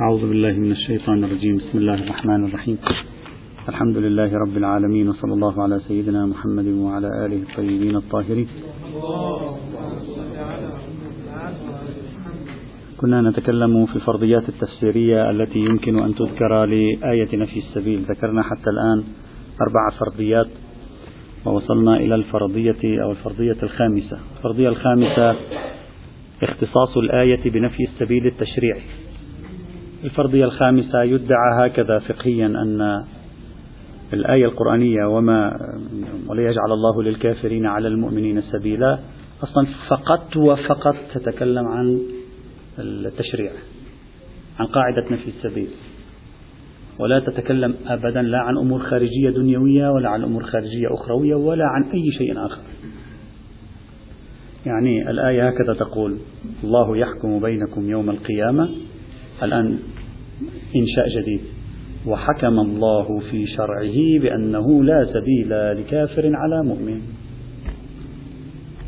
أعوذ بالله من الشيطان الرجيم. بسم الله الرحمن الرحيم. الحمد لله رب العالمين وصلى الله على سيدنا محمد وعلى آله الطيبين الطاهرين. كنا نتكلم في الفرضيات التفسيرية التي يمكن أن تذكر لآية نفي السبيل. ذكرنا حتى الآن أربع فرضيات ووصلنا إلى الفرضية أو الفرضية الخامسة. الفرضية الخامسة اختصاص الآية بنفي السبيل التشريعي. الفرضية الخامسة يدعى هكذا فقهيا أن الآية القرآنية وما وليجعل الله للكافرين على المؤمنين سبيلا أصلا فقط وفقط تتكلم عن التشريع عن قاعدة نفي السبيل. ولا تتكلم أبدا لا عن أمور خارجية دنيوية ولا عن أمور خارجية أخروية ولا عن أي شيء آخر. يعني الآية هكذا تقول الله يحكم بينكم يوم القيامة الآن إنشاء جديد. وحكم الله في شرعه بأنه لا سبيل لكافر على مؤمن.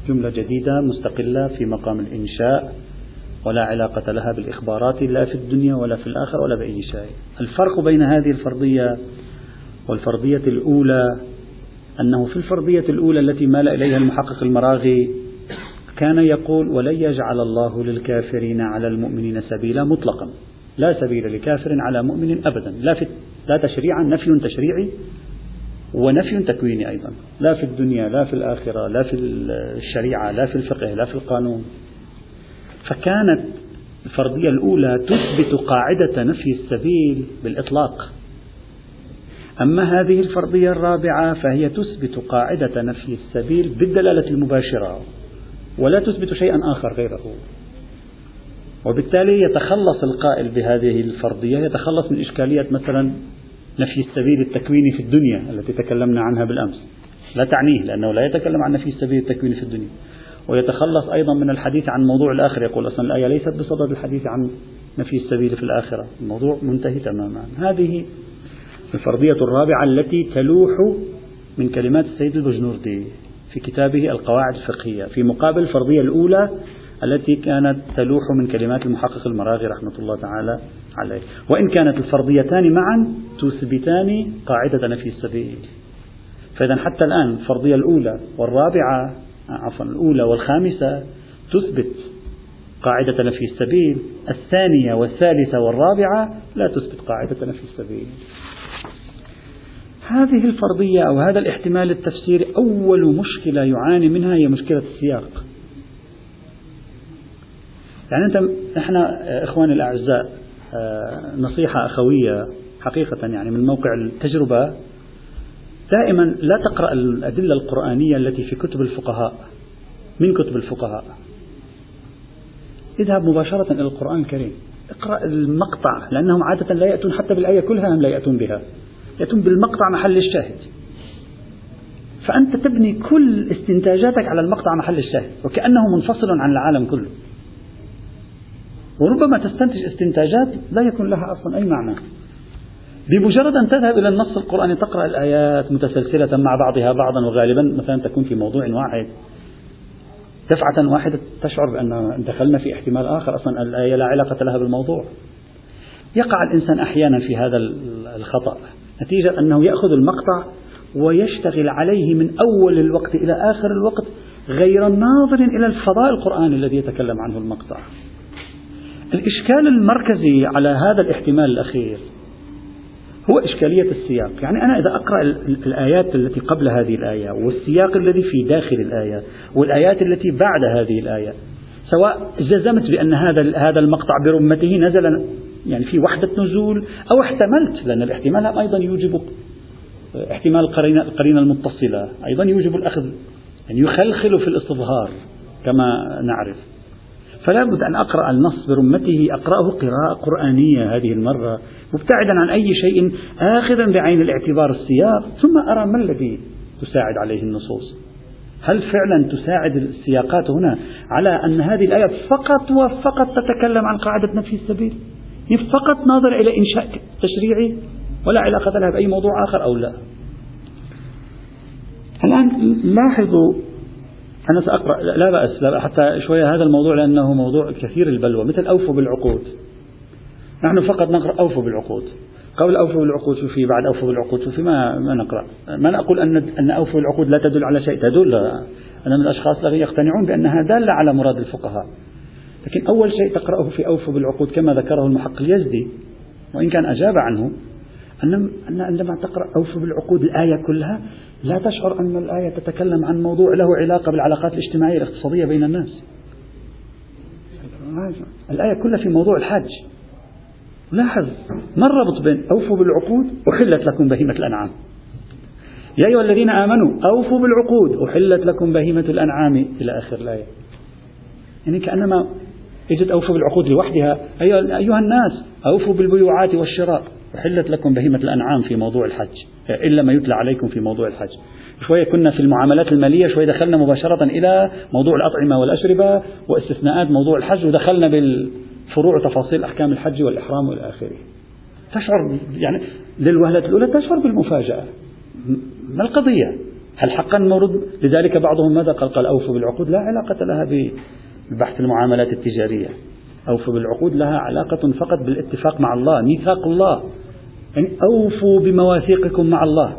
جملة جديدة مستقلة في مقام الإنشاء ولا علاقة لها بالإخبارات لا في الدنيا ولا في الآخرة ولا بأي شيء. الفرق بين هذه الفرضية والفرضية الأولى أنه في الفرضية الأولى التي مال إليها المحقق المراغي كان يقول ولن يجعل الله للكافرين على المؤمنين سبيلا مطلقا. لا سبيل لكافر على مؤمن أبدا. لا, في لا تشريعا نفي تشريعي ونفي تكويني أيضا. لا في الدنيا لا في الآخرة لا في الشريعة لا في الفقه لا في القانون. فكانت الفرضية الأولى تثبت قاعدة نفي السبيل بالإطلاق. أما هذه الفرضية الرابعة فهي تثبت قاعدة نفي السبيل بالدلالة المباشرة. ولا تثبت شيئا آخر غيره. وبالتالي يتخلص القائل بهذه الفرضية يتخلص من إشكالية مثلا نفي السبيل التكويني في الدنيا التي تكلمنا عنها بالأمس. لا تعنيه لأنه لا يتكلم عن نفي السبيل التكويني في الدنيا. ويتخلص أيضا من الحديث عن موضوع الآخرة. يقول أصلا الآية ليست بصدد الحديث عن نفي السبيل في الآخرة. الموضوع منتهي تماما. هذه الفرضية الرابعة التي تلوح من كلمات السيد البجنوردي. في كتابه القواعد الفقهية في مقابل الفرضية الأولى التي كانت تلوح من كلمات المحقق المراغي رحمة الله تعالى عليه. وإن كانت الفرضيتان معا تثبتان قاعدة نفي السبيل. فإذا حتى الآن الفرضية الأولى والرابعة عفوا الأولى والخامسة تثبت قاعدة نفي السبيل. الثانية والثالثة والرابعة لا تثبت قاعدة نفي السبيل. هذه الفرضية أو هذا الاحتمال التفسيري أول مشكلة يعاني منها هي مشكلة السياق. يعني أنت إحنا إخواني الأعزاء آه، نصيحة أخوية حقيقة يعني من موقع التجربة دائما لا تقرأ الأدلة القرآنية التي في كتب الفقهاء من كتب الفقهاء. اذهب مباشرة إلى القرآن الكريم. اقرأ المقطع لأنهم عادة لا يأتون حتى بالآية كلها هم لا يأتون بها. يأتون بالمقطع محل الشاهد. فأنت تبني كل استنتاجاتك على المقطع محل الشاهد وكأنه منفصل عن العالم كله. وربما تستنتج استنتاجات لا يكون لها أصلا أي معنى. بمجرد أن تذهب إلى النص القرآني تقرأ الآيات متسلسلة مع بعضها بعضا وغالبا مثلا تكون في موضوع واحد. دفعة واحدة تشعر بأن دخلنا في احتمال آخر أصلا الآية لا علاقة لها بالموضوع. يقع الإنسان أحيانا في هذا الخطأ. نتيجة أنه يأخذ المقطع ويشتغل عليه من أول الوقت إلى آخر الوقت غير ناظر إلى الفضاء القرآني الذي يتكلم عنه المقطع. الإشكال المركزي على هذا الاحتمال الأخير هو إشكالية السياق. يعني أنا إذا أقرأ الآيات التي قبل هذه الآية والسياق الذي في داخل الآية والآيات التي بعد هذه الآية سواء جزمت بأن هذا هذا المقطع برمته نزل يعني في وحدة نزول أو احتملت لأن الاحتمال أيضا يوجب احتمال القرينة, القرينة المتصلة أيضا يوجب الأخذ يعني يخلخل في الاستظهار كما نعرف. فلا بد أن أقرأ النص برمته أقرأه قراءة قرآنية هذه المرة مبتعدا عن أي شيء آخذا بعين الاعتبار السياق ثم أرى ما الذي تساعد عليه النصوص. هل فعلا تساعد السياقات هنا على أن هذه الآية فقط وفقط تتكلم عن قاعدة نفي السبيل؟ فقط ناظر إلى إنشاء تشريعي ولا علاقة لها بأي موضوع آخر أو لا. الآن لاحظوا أنا سأقرأ لا بأس لا حتى شوية هذا الموضوع لأنه موضوع كثير البلوى مثل أوفوا بالعقود. نحن فقط نقرأ أوفوا بالعقود. قبل أوفوا بالعقود شو في بعد أوفوا بالعقود شو في ما, ما نقرأ. ما نقول أن أن أوفوا بالعقود لا تدل على شيء تدل. أنا من الأشخاص الذين يقتنعون بأنها دالة على مراد الفقهاء. لكن أول شيء تقرأه في أوفوا بالعقود كما ذكره المحقق اليزدي وإن كان أجاب عنه أن عندما تقرأ أوفوا بالعقود الآية كلها لا تشعر أن الآية تتكلم عن موضوع له علاقة بالعلاقات الاجتماعية الاقتصادية بين الناس. الآية كلها في موضوع الحج لاحظ ما الربط بين أوفوا بالعقود أحلت لكم بهيمة الأنعام؟ يا أيها الذين آمنوا أوفوا بالعقود أحلت لكم بهيمة الأنعام إلى آخر الآية. يعني كأنما اجت أوفوا بالعقود لوحدها. أيها الناس أوفوا بالبيوعات والشراء. أحلت لكم بهيمة الأنعام في موضوع الحج. إلا ما يتلى عليكم في موضوع الحج. شوية كنا في المعاملات المالية شوية دخلنا مباشرة إلى موضوع الأطعمة والأشربة واستثناءات موضوع الحج ودخلنا بالفروع وتفاصيل أحكام الحج والإحرام وإلى آخره. تشعر يعني للوهلة الأولى تشعر بالمفاجأة. ما القضية؟ هل حقا مورد؟ لذلك بعضهم ماذا قال؟ قال أوفوا بالعقود. لا علاقة لها ببحث المعاملات التجارية. أوفوا بالعقود لها علاقة فقط بالاتفاق مع الله ميثاق الله. يعني أوفوا بمواثيقكم مع الله.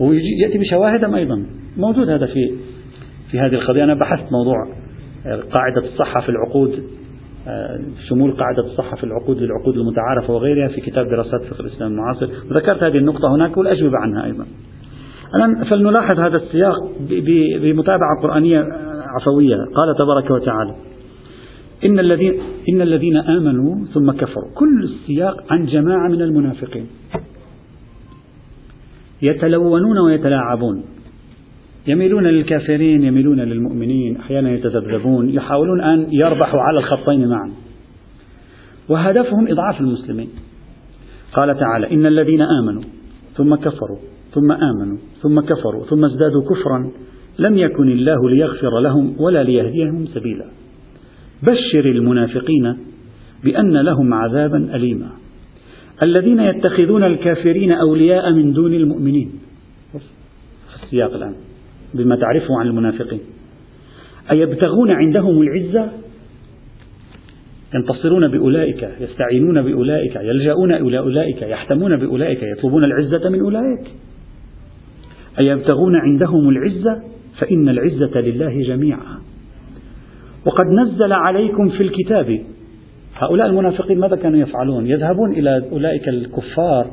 ويأتي بشواهد أيضا. موجود هذا في في هذه القضية. أنا بحثت موضوع آه، قاعدة الصحة في العقود آه، شمول قاعدة الصحة في العقود للعقود المتعارفة وغيرها في كتاب دراسات فقه الإسلام المعاصر. وذكرت هذه النقطة هناك والأجوبة عنها أيضا. الآن فلنلاحظ هذا السياق بمتابعة قرآنية عفوية قال تبارك وتعالى إن الذين إن الذين آمنوا ثم كفروا. كل السياق عن جماعة من المنافقين. يتلونون ويتلاعبون. يميلون للكافرين يميلون للمؤمنين أحيانا يتذبذبون يحاولون أن يربحوا على الخطين معا. وهدفهم إضعاف المسلمين. قال تعالى إن الذين آمنوا ثم كفروا ثم آمنوا ثم كفروا ثم ازدادوا كفرا لم يكن الله ليغفر لهم ولا ليهديهم سبيلا. بشر المنافقين بأن لهم عذابا أليما. الذين يتخذون الكافرين أولياء من دون المؤمنين. السياق الآن بما تعرفه عن المنافقين. أيبتغون عندهم العزة؟ ينتصرون بأولئك يستعينون بأولئك يلجؤون إلى أولئك يحتمون بأولئك يطلبون العزة من أولئك. أيبتغون عندهم العزة؟ فإن العزة لله جميعا. وقد نزل عليكم في الكتاب. هؤلاء المنافقين ماذا كانوا يفعلون؟ يذهبون إلى أولئك الكفار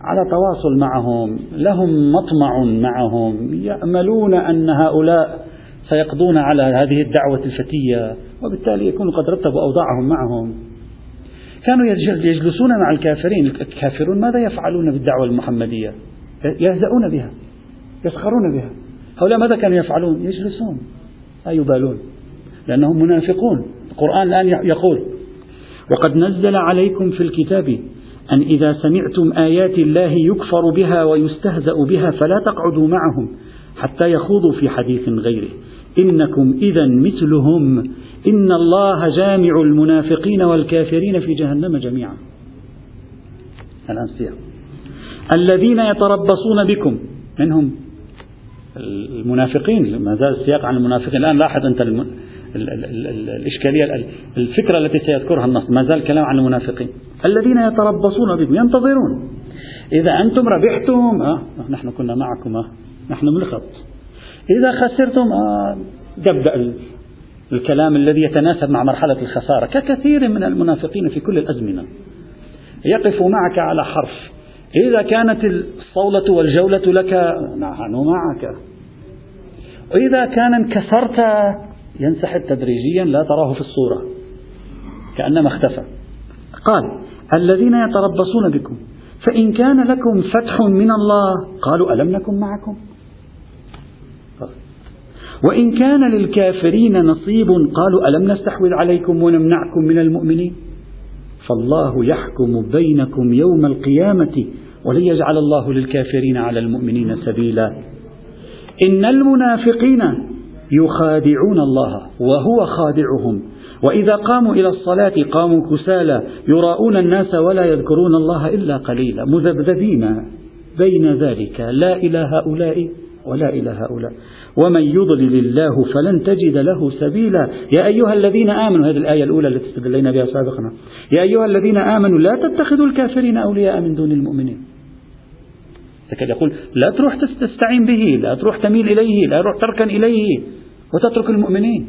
على تواصل معهم. لهم مطمع معهم. يأملون أن هؤلاء سيقضون على هذه الدعوة الفتية وبالتالي يكونوا قد رتبوا أوضاعهم معهم. كانوا يجلسون مع الكافرين. الكافرون ماذا يفعلون بالدعوة المحمدية؟ يهزؤون بها. يسخرون بها. هؤلاء ماذا كانوا يفعلون؟ يجلسون. لا يبالون. لأنهم منافقون. القرآن الآن يقول وقد نزل عليكم في الكتاب أن إذا سمعتم آيات الله يكفر بها ويستهزأ بها فلا تقعدوا معهم حتى يخوضوا في حديث غيره. إنكم إذا مثلهم. إن الله جامع المنافقين والكافرين في جهنم جميعا. الآن الذين يتربصون بكم. منهم المنافقين ما زال السياق عن المنافقين. الآن لاحظ أنت الإشكالية الفكرة التي سيذكرها النص. ما زال كلام عن المنافقين. الذين يتربصون بكم ينتظرون. إذا أنتم ربحتم آه نحن كنا معكم آه نحن من الخط. إذا خسرتم آه الكلام الذي يتناسب مع مرحلة الخسارة. ككثير من المنافقين في كل الأزمنة يقف معك على حرف. إذا كانت الصولة والجولة لك نحن معك. وإذا كان انكسرت ينسحب تدريجيا لا تراه في الصورة كأنما اختفى. قال الذين يتربصون بكم فإن كان لكم فتح من الله قالوا ألم نكن معكم؟ وإن كان للكافرين نصيب قالوا ألم نستحوذ عليكم ونمنعكم من المؤمنين؟ فالله يحكم بينكم يوم القيامة ولن يجعل الله للكافرين على المؤمنين سبيلا. إن المنافقين يخادعون الله وهو خادعهم. وإذا قاموا إلى الصلاة قاموا كسالى يراءون الناس ولا يذكرون الله إلا قليلا مذبذبين بين ذلك. لا إلى هؤلاء ولا إلى هؤلاء. ومن يضلل الله فلن تجد له سبيلا. يا أيها الذين آمنوا هذه الآية الأولى التي استدلينا بها سابقا. يا أيها الذين آمنوا لا تتخذوا الكافرين أولياء من دون المؤمنين. تكاد يقول لا تروح تستعين به لا تروح تميل إليه لا تروح تركن إليه وتترك المؤمنين.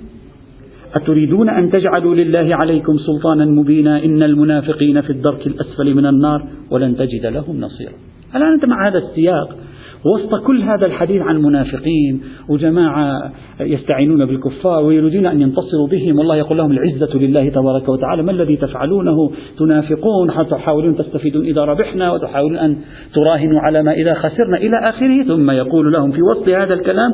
أتريدون أن تجعلوا لله عليكم سلطانا مبينا؟ إن المنافقين في الدرك الأسفل من النار ولن تجد لهم نصيرا. الآن أنت مع هذا السياق. وسط كل هذا الحديث عن منافقين وجماعة يستعينون بالكفار ويريدون أن ينتصروا بهم والله يقول لهم العزة لله تبارك وتعالى ما الذي تفعلونه؟ تنافقون تحاولون تستفيدون إذا ربحنا وتحاولون أن تراهنوا على ما إذا خسرنا إلى آخره. ثم يقول لهم في وسط هذا الكلام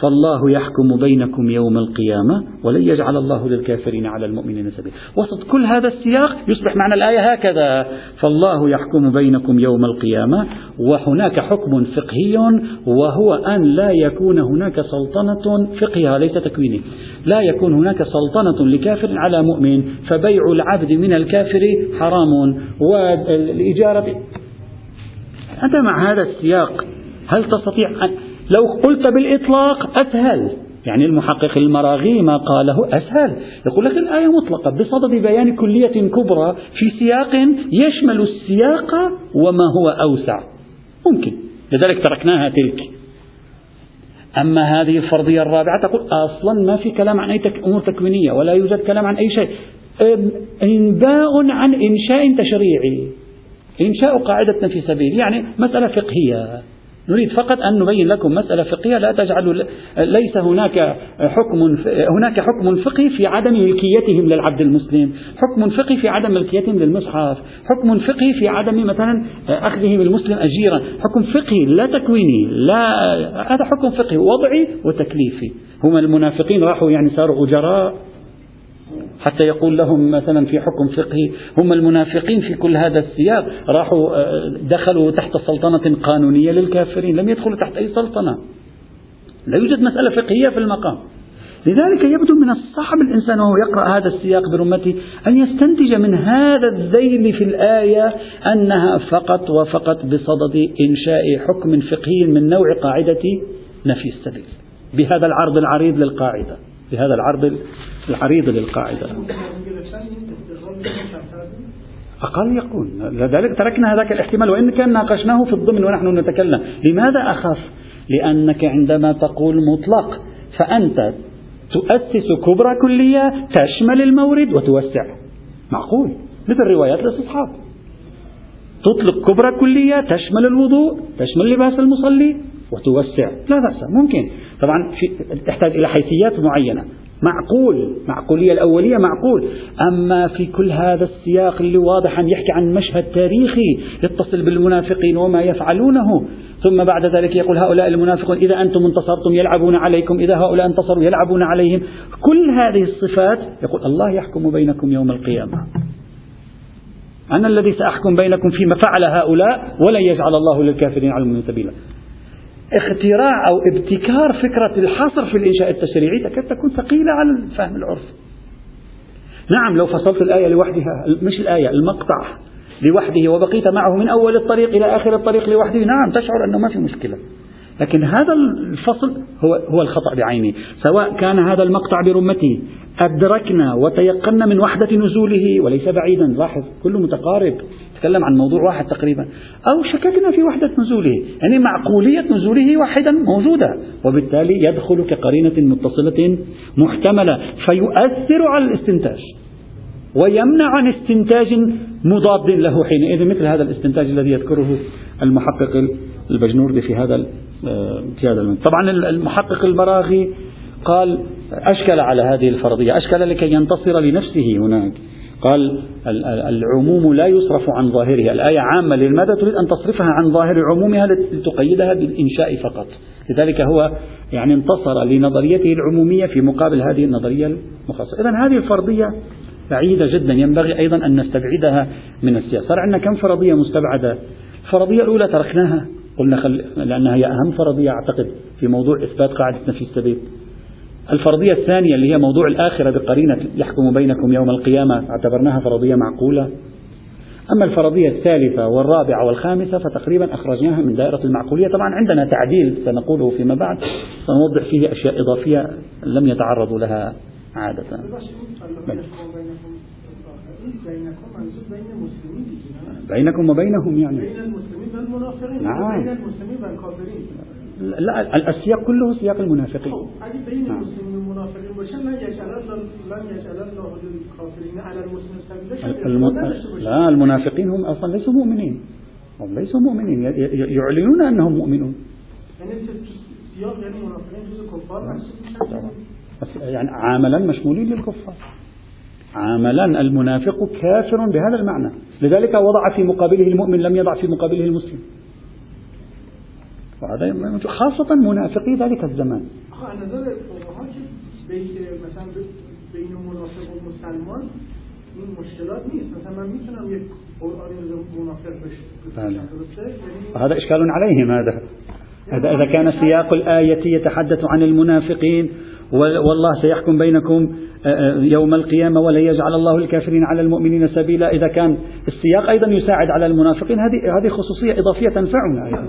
فالله يحكم بينكم يوم القيامة ولن يجعل الله للكافرين على المؤمنين سبيلا. وسط كل هذا السياق يصبح معنى الآية هكذا. فالله يحكم بينكم يوم القيامة وهناك حكم فقهي وهو أن لا يكون هناك سلطنة فقهية ليس تكويني. لا يكون هناك سلطنة لكافر على مؤمن فبيع العبد من الكافر حرام. والإجارة أنت مع هذا السياق هل تستطيع أن لو قلت بالإطلاق أسهل. يعني المحقق المراغي ما قاله أسهل. يقول لك الآية مطلقة بصدد بيان كلية كبرى في سياق يشمل السياق وما هو أوسع. ممكن. لذلك تركناها تلك. أما هذه الفرضية الرابعة تقول أصلا ما في كلام عن أي أمور تكوينية ولا يوجد كلام عن أي شيء. إنباء عن إنشاء تشريعي. إنشاء قاعدة في سبيل. يعني مسألة فقهية. نريد فقط أن نبين لكم مسألة فقهية لا تجعل ليس هناك حكم هناك حكم فقهي في عدم ملكيتهم للعبد المسلم، حكم فقهي في عدم ملكيتهم للمصحف، حكم فقهي في عدم مثلا أخذهم المسلم أجيرا، حكم فقهي لا تكويني، لا هذا حكم فقهي وضعي وتكليفي، هم المنافقين راحوا يعني صاروا أجراء. حتى يقول لهم مثلا في حكم فقهي هم المنافقين في كل هذا السياق راحوا آه، دخلوا تحت سلطنة قانونية للكافرين لم يدخلوا تحت أي سلطنة. لا يوجد مسألة فقهية في المقام. لذلك يبدو من الصعب الإنسان وهو يقرأ هذا السياق برمته أن يستنتج من هذا الذيل في الآية أنها فقط وفقط بصدد إنشاء حكم فقهي من نوع قاعدة نفي السبيل. بهذا العرض العريض للقاعدة بهذا العرض العريض للقاعدة. أقل يقول. لذلك تركنا هذاك الاحتمال وإن كان ناقشناه في الضمن ونحن نتكلم. لماذا أخاف؟ لأنك عندما تقول مطلق فأنت تؤسس كبرى كلية تشمل المورد وتوسع. معقول. مثل روايات الاستصحاب. تطلق كبرى كلية تشمل الوضوء تشمل لباس المصلي وتوسع. لا بأس. ممكن. طبعا تحتاج إلى حيثيات معينة. معقول معقولية الأولية معقول. أما في كل هذا السياق اللي واضح أن يحكي عن مشهد تاريخي يتصل بالمنافقين وما يفعلونه. ثم بعد ذلك يقول هؤلاء المنافقون إذا أنتم انتصرتم يلعبون عليكم إذا هؤلاء انتصروا يلعبون عليهم. كل هذه الصفات يقول الله يحكم بينكم يوم القيامة. أنا الذي سأحكم بينكم فيما فعل هؤلاء ولن يجعل الله للكافرين على سبيلا اختراع أو ابتكار فكرة الحصر في الإنشاء التشريعي تكاد تكون ثقيلة على الفهم العرفي نعم لو فصلت الآية لوحدها مش الآية المقطع لوحده وبقيت معه من أول الطريق إلى آخر الطريق لوحده نعم تشعر أنه ما في مشكلة. لكن هذا الفصل هو هو الخطأ بعينه، سواء كان هذا المقطع برمته أدركنا وتيقنا من وحدة نزوله وليس بعيدا، لاحظ كله متقارب، تكلم عن موضوع واحد تقريبا، أو شككنا في وحدة نزوله، يعني معقولية نزوله واحدا موجودة، وبالتالي يدخل كقرينة متصلة محتملة، فيؤثر على الاستنتاج. ويمنع عن استنتاج مضاد له حينئذ مثل هذا الاستنتاج الذي يذكره المحقق البجنوردي في هذا في هذا المنطق. طبعا المحقق البراغي قال أشكل على هذه الفرضية. أشكل لكي ينتصر لنفسه هناك. قال العموم لا يصرف عن ظاهره الآية عامة لماذا تريد أن تصرفها عن ظاهر عمومها لتقيدها بالإنشاء فقط. لذلك هو يعني انتصر لنظريته العمومية في مقابل هذه النظرية المخصصة إذا هذه الفرضية بعيدة جدا. ينبغي أيضا أن نستبعدها من السياسة. صار عندنا كم فرضية مستبعدة؟ الفرضية الأولى تركناها. قلنا خل... لأنها هي أهم فرضية أعتقد في موضوع إثبات قاعدة نفي السبيل. الفرضية الثانية اللي هي موضوع الآخرة بقرينة يحكم بينكم يوم القيامة اعتبرناها فرضية معقولة. أما الفرضية الثالثة والرابعة والخامسة فتقريبا أخرجناها من دائرة المعقولية. طبعا عندنا تعديل سنقوله فيما بعد سنوضح فيه أشياء إضافية لم يتعرضوا لها عادة. بينكم وبينهم يعني. بين المسلمين والمنافقين. نعم. بين المسلمين والكافرين. لا السياق كله سياق المنافقين. لا المنافقين هم أصلا ليسوا مؤمنين. هم ليسوا مؤمنين. يعلنون أنهم مؤمنون. يعني يعني يعني عاملا مشمولين للكفار. عاملا المنافق كافر بهذا المعنى. لذلك وضع في مقابله المؤمن لم يضع في مقابله المسلم. خاصة منافقي ذلك الزمان. بین منافق و مسلمان این مشکلات نیست. مثلا من میتونم یک قرآنی منافق بشه. هذا إشكال عليهم هذا. هذا إذا كان سياق الآية يتحدث عن المنافقين والله سيحكم بينكم آه، آه، يوم القيامة ولا يجعل الله الكافرين على المؤمنين سبيلا. إذا كان السياق أيضا يساعد على المنافقين. هذه هذه خصوصية إضافية تنفعنا أيضا.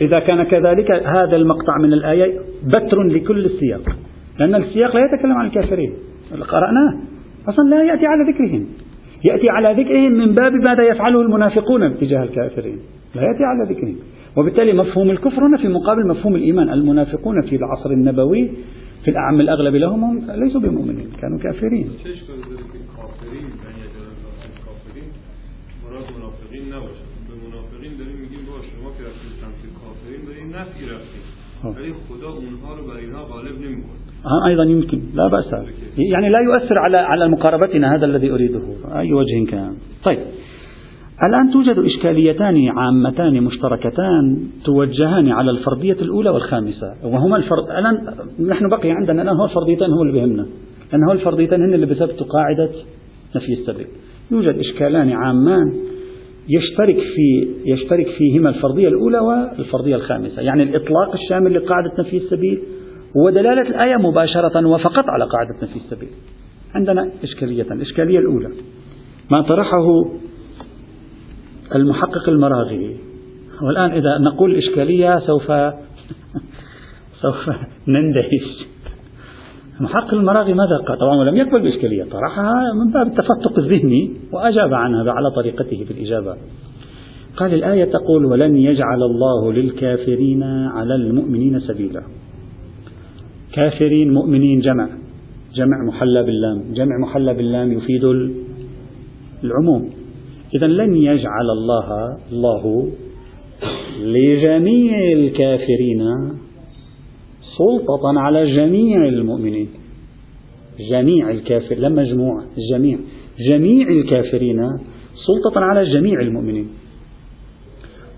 إذا كان كذلك هذا المقطع من الآية بتر لكل السياق. لأن السياق لا يتكلم عن الكافرين. قرأناه. أصلا لا يأتي على ذكرهم. يأتي على ذكرهم من باب ماذا يفعله المنافقون تجاه الكافرين. لا يأتي على ذكرهم. وبالتالي مفهوم الكفر هنا في مقابل مفهوم الإيمان. المنافقون في العصر النبوي في الأعم الأغلب لهم هم ليسوا بمؤمنين كانوا كافرين. ولی خدا اونها رو بر اینها غالب نمیکنه. أيضا يمكن لا بأس. يعني لا يؤثر على على مقاربتنا هذا الذي أريده. أي وجه كان. طيب. الآن توجد إشكاليتان عامتان مشتركتان توجهان على الفرضية الأولى والخامسة. وهما الفرض الآن نحن بقي عندنا الآن هو الفرضيتان هو اللي بيهمنا لأن هو الفرضيتان هن اللي بثبتوا قاعدة نفي السبب. يوجد إشكالان عامان يشترك في يشترك فيهما الفرضية الأولى والفرضية الخامسة، يعني الإطلاق الشامل لقاعدة نفي السبيل ودلالة الآية مباشرة وفقط على قاعدة نفي السبيل. عندنا إشكالية، الإشكالية الأولى. ما طرحه المحقق المراغي. والآن إذا نقول إشكالية سوف سوف نندهش. محقق المراغي ماذا قال؟ طبعا لم يقبل بإشكالية. طرحها من باب التفتق الذهني وأجاب عنها على طريقته في الإجابة قال الآية تقول ولن يجعل الله للكافرين على المؤمنين سبيلا. كافرين مؤمنين جمع جمع محلى باللام جمع محلى باللام يفيد العموم. إذا لن يجعل الله الله لجميع الكافرين سلطة على جميع المؤمنين. جميع الكافر لما مجموع جميع جميع الكافرين سلطة على جميع المؤمنين.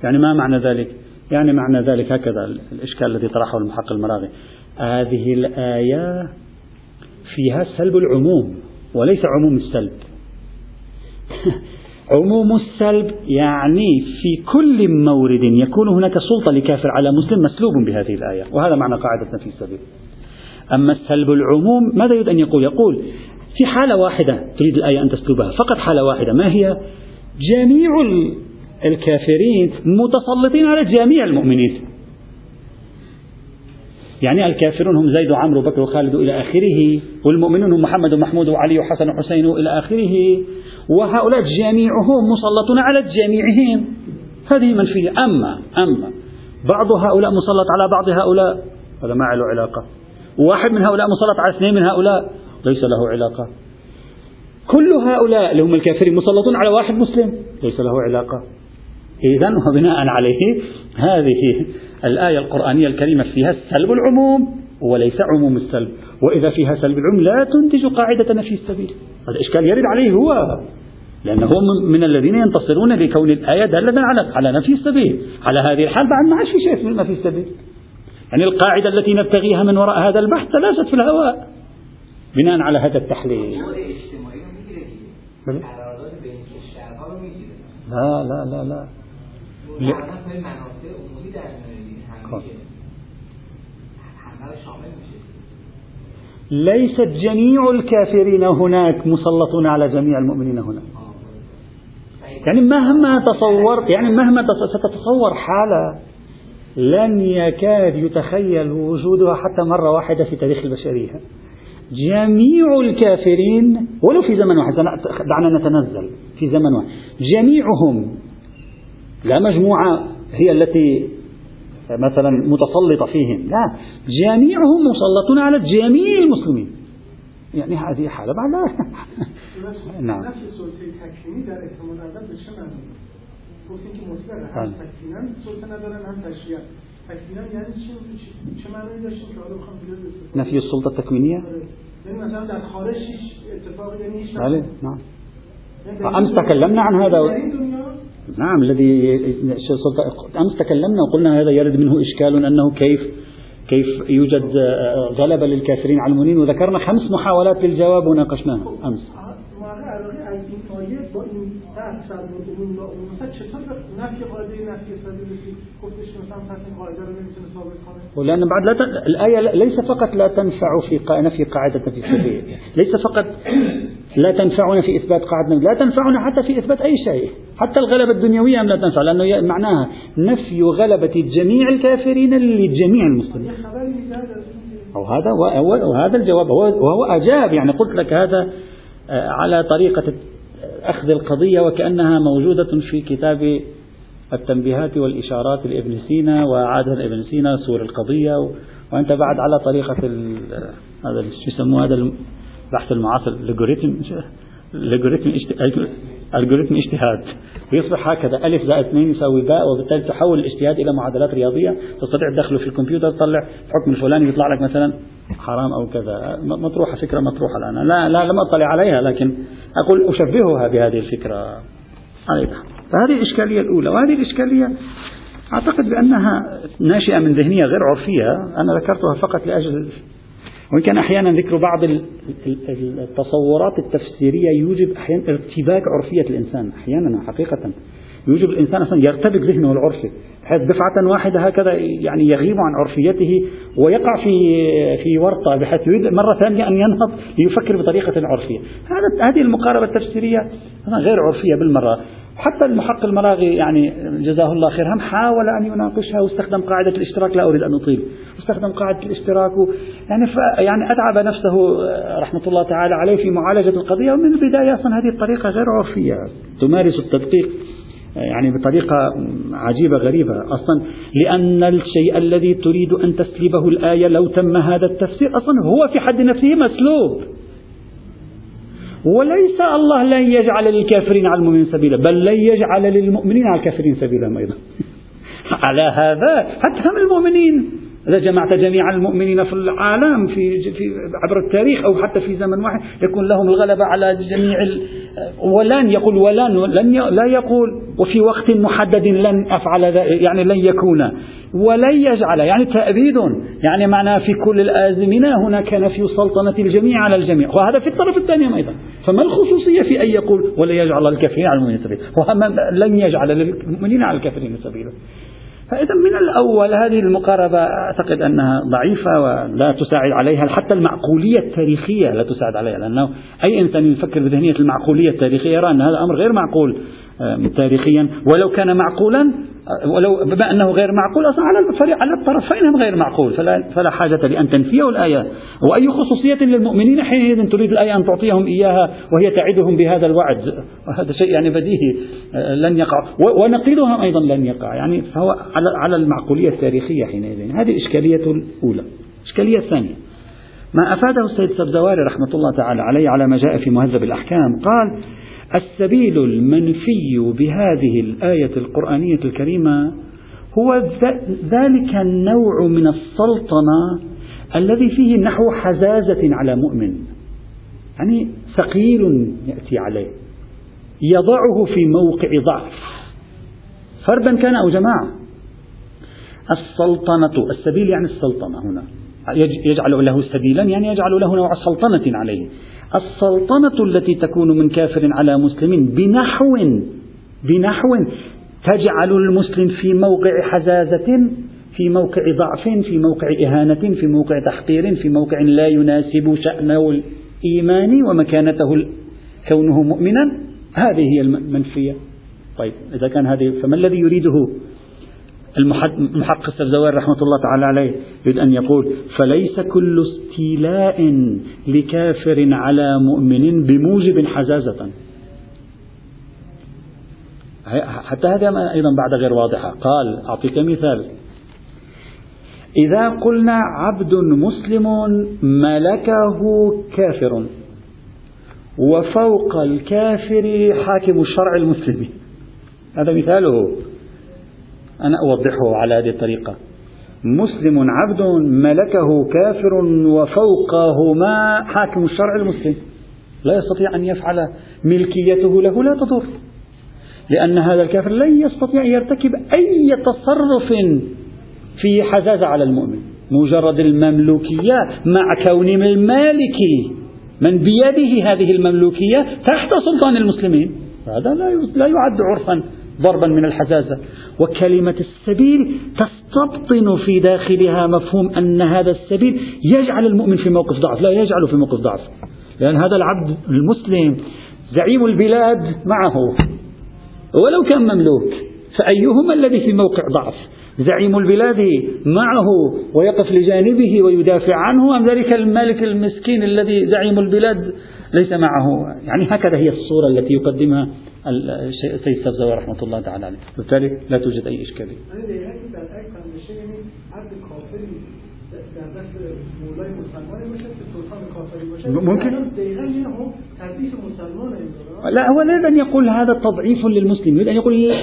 يعني ما معنى ذلك؟ يعني معنى ذلك هكذا الإشكال الذي طرحه المحقق المراغي هذه الآية فيها سلب العموم وليس عموم السلب. عموم السلب يعني في كل مورد يكون هناك سلطة لكافر على مسلم مسلوب بهذه الآية وهذا معنى قاعدة في السبيل. أما السلب العموم ماذا يريد أن يقول؟ يقول في حالة واحدة تريد الآية أن تسلبها فقط حالة واحدة ما هي؟ جميع الكافرين متسلطين على جميع المؤمنين. يعني الكافرون هم زيد وعمرو وبكر وخالد إلى آخره والمؤمنون هم محمد ومحمود وعلي وحسن وحسين إلى آخره وهؤلاء جميعهم مسلطون على جميعهم. هذه منفية. أما أما بعض هؤلاء مسلط على بعض هؤلاء هذا ما له علاقة. واحد من هؤلاء مسلط على اثنين من هؤلاء ليس له علاقة. كل هؤلاء اللي هم الكافرين مسلطون على واحد مسلم ليس له علاقة. إذا وبناء عليه هذه الآية القرآنية الكريمة فيها سلب العموم وليس عموم السلب. وإذا فيها سلب العلم لا تنتج قاعدة نفي السبيل. هذا إشكال يرد عليه هو لأنه من الذين ينتصرون لكون الآية دالة على على نفي السبيل. على هذه الحال بعد ما عادش في شيء اسمه نفي السبيل. يعني القاعدة التي نبتغيها من وراء هذا البحث تلاست في الهواء. بناء على هذا التحليل. لا لا لا لا, لا. ليست جميع الكافرين هناك مسلطون على جميع المؤمنين هناك يعني مهما تصور يعني مهما ستتصور حالة لن يكاد يتخيل وجودها حتى مرة واحدة في تاريخ البشرية. جميع الكافرين ولو في زمن واحد دعنا نتنزل في زمن واحد. جميعهم لا مجموعة هي التي مثلا متسلطة فيهم. لا جميعهم مسلطون على جميع المسلمين. يعني هذه حالة بعد نعم. بخوام نفي السلطة التكوينية؟ يعني مثلا در خارج هیچ اتفاقی یعنی هیچ نعم. أمس تكلمنا عن هذا نعم الذي أمس تكلمنا وقلنا هذا يرد منه إشكال أنه كيف كيف يوجد غلبة للكافرين على المؤمنين وذكرنا خمس محاولات للجواب وناقشناها أمس ولأن بعد لا. الآية ليس فقط لا تنفع في. نفي قاعدة السبيل ليس فقط لا تنفعنا في إثبات قاعدة لا تنفعنا حتى في إثبات أي شيء. حتى الغلبة الدنيوية لا تنفع؟ لأنه معناها نفي غلبة جميع الكافرين لجميع المسلمين. وهذا وهذا الجواب. وهو أجاب. يعني قلت لك هذا آه، على طريقة أخذ القضية وكأنها موجودة في كتاب التنبيهات والإشارات لابن سينا وعادها لابن سينا سور القضية. وأنت بعد على طريقة هذا شو يسموه؟ هذا البحث المعاصر ال algorithm ال algorithm algorithm اجتهاد. ويصبح هكذا ألف زائد اثنين يساوي باء وبالتالي تحول الاجتهاد إلى معادلات رياضية. تستطيع تدخله في الكمبيوتر تطلع الحكم الفلاني يطلع لك مثلا حرام أو كذا. مطروحة فكرة مطروحة الآن. لا لا لم أطلع عليها لكن أقول أشبهها بهذه الفكرة. عليها فهذه الإشكالية الأولى. وهذه الإشكالية أعتقد بأنها ناشئة من ذهنية غير عرفية. أنا ذكرتها فقط لأجل وإن كان أحيانا ذكر بعض التصورات التفسيرية يوجب أحيانا ارتباك عرفية الإنسان أحيانا حقيقة. يوجب الإنسان أصلا يرتبك ذهنه العرفي بحيث دفعة واحدة هكذا يعني يغيب عن عرفيته ويقع في في ورطة بحيث يريد مرة ثانية أن ينهض ليفكر بطريقة عرفية هذا هذه المقاربة التفسيرية غير عرفية بالمرة. حتى المحق المراغي يعني جزاه الله خير هم حاول أن يناقشها واستخدم قاعدة الاشتراك لا أريد أن أطيل. استخدم قاعدة الاشتراك يعني يعني أتعب نفسه رحمة الله تعالى عليه في معالجة القضية. ومن البداية أصلا هذه الطريقة غير عرفية تمارس التدقيق يعني بطريقة عجيبة غريبة. أصلا لأن الشيء الذي تريد أن تسلبه الآية لو تم هذا التفسير أصلا هو في حد نفسه مسلوب. وليس الله لن يجعل للكافرين على المؤمنين سبيلا بل لن يجعل للمؤمنين على الكافرين سبيلا أيضا. على هذا حتى هم المؤمنين. إذا جمعت جميع المؤمنين في العالم في, في عبر التاريخ أو حتى في زمن واحد يكون لهم الغلبة على جميع ولن يقول ولن لن لا يقول. وفي وقت محدد لن أفعل يعني لن يكون. ولن يجعل يعني تأبيد. يعني معناه في كل الآزمنة هناك نفي سلطنة الجميع على الجميع. وهذا في الطرف الثاني أيضا. فما الخصوصية في أن يقول ولا يجعل الكافرين على المؤمنين سبيلا؟ لن يجعل للمؤمنين على الكافرين سبيلا. فإذا من الأول هذه المقاربة أعتقد أنها ضعيفة ولا تساعد عليها حتى المعقولية التاريخية لا تساعد عليها لأنه أي إنسان يفكر بذهنية المعقولية التاريخية يرى أن هذا أمر غير معقول تاريخيا. ولو كان معقولا ولو بما أنه غير معقول أصلا على على الطرفين هم غير معقول. فلا, فلا حاجة لأن تنفيه الآية وأي خصوصية للمؤمنين حينئذ تريد الآية أن تعطيهم إياها وهي تعدهم بهذا الوعد. وهذا شيء يعني بديهي. لن يقع. ونقيضها أيضا لن يقع. يعني فهو على على المعقولية التاريخية حينئذ. هذه الإشكالية الأولى. الإشكالية الثانية. ما أفاده السيد سبزواري رحمة الله تعالى عليه على ما جاء في مهذب الأحكام قال السبيل المنفي بهذه الآية القرآنية الكريمة هو ذلك النوع من السلطنة الذي فيه نحو حزازة على مؤمن. يعني ثقيل يأتي عليه. يضعه في موقع ضعف. فردا كان أو جماعة. السلطنة السبيل يعني السلطنة هنا. يجعل له سبيلا يعني يجعل له نوع سلطنة عليه. السلطنة التي تكون من كافر على مسلم بنحو بنحو تجعل المسلم في موقع حزازة في موقع ضعف في موقع إهانة في موقع تحقير في موقع لا يناسب شأنه الإيماني ومكانته كونه مؤمنا. هذه هي المنفية طيب إذا كان هذه فما الذي يريده المحقق الزوار رحمة الله تعالى عليه يريد أن يقول فليس كل استيلاء لكافر على مؤمن بموجب حزازة. حتى هذا أيضا بعد غير واضحة. قال أعطيك مثال. إذا قلنا عبد مسلم ملكه كافر وفوق الكافر حاكم الشرع المسلم. هذا مثاله. أنا أوضحه على هذه الطريقة. مسلم عبد ملكه كافر وفوقهما حاكم الشرع المسلم. لا يستطيع أن يفعل ملكيته له لا تضر لأن هذا الكافر لن يستطيع أن يرتكب أي تصرف في حزازة على المؤمن مجرد المملوكية مع كون المالك من بيده هذه المملوكية تحت سلطان المسلمين. هذا لا يعد عرفا ضربا من الحزازة وكلمة السبيل تستبطن في داخلها مفهوم أن هذا السبيل يجعل المؤمن في موقف ضعف. لا يجعله في موقف ضعف. لأن هذا العبد المسلم زعيم البلاد معه. ولو كان مملوك فأيهما الذي في موقع ضعف؟ زعيم البلاد معه ويقف لجانبه ويدافع عنه؟ أم ذلك المالك المسكين الذي زعيم البلاد ليس معه؟ يعني هكذا هي الصورة التي يقدمها السيد سبزة رحمة الله تعالى عليه. بالتالي لا توجد أي إشكالية. ممكن. لا هو لا يريد أن يقول هذا تضعيف للمسلم يريد أن يقول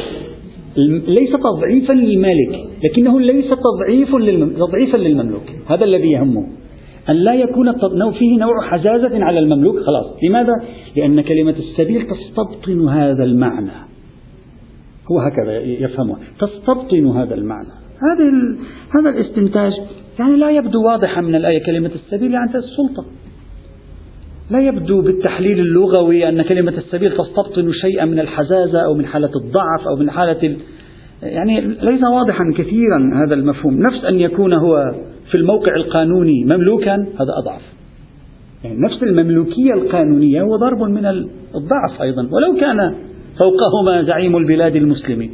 ليس تضعيفا للمالك لكنه ليس تضعيف تضعيفا للمملوك. هذا الذي يهمه. أن لا يكون فيه نوع حزازة على المملوك. خلاص. لماذا؟ لأن كلمة السبيل تستبطن هذا المعنى. هو هكذا يفهمه. تستبطن هذا المعنى. هذا هذا الاستنتاج يعني لا يبدو واضحا من الآية كلمة السبيل يعني السلطة. لا يبدو بالتحليل اللغوي أن كلمة السبيل تستبطن شيئا من الحزازة أو من حالة الضعف أو من حالة ال... يعني ليس واضحا كثيرا هذا المفهوم. نفس أن يكون هو في الموقع القانوني مملوكا هذا أضعف. يعني نفس المملوكية القانونية هو ضرب من الضعف أيضا. ولو كان فوقهما زعيم البلاد المسلمين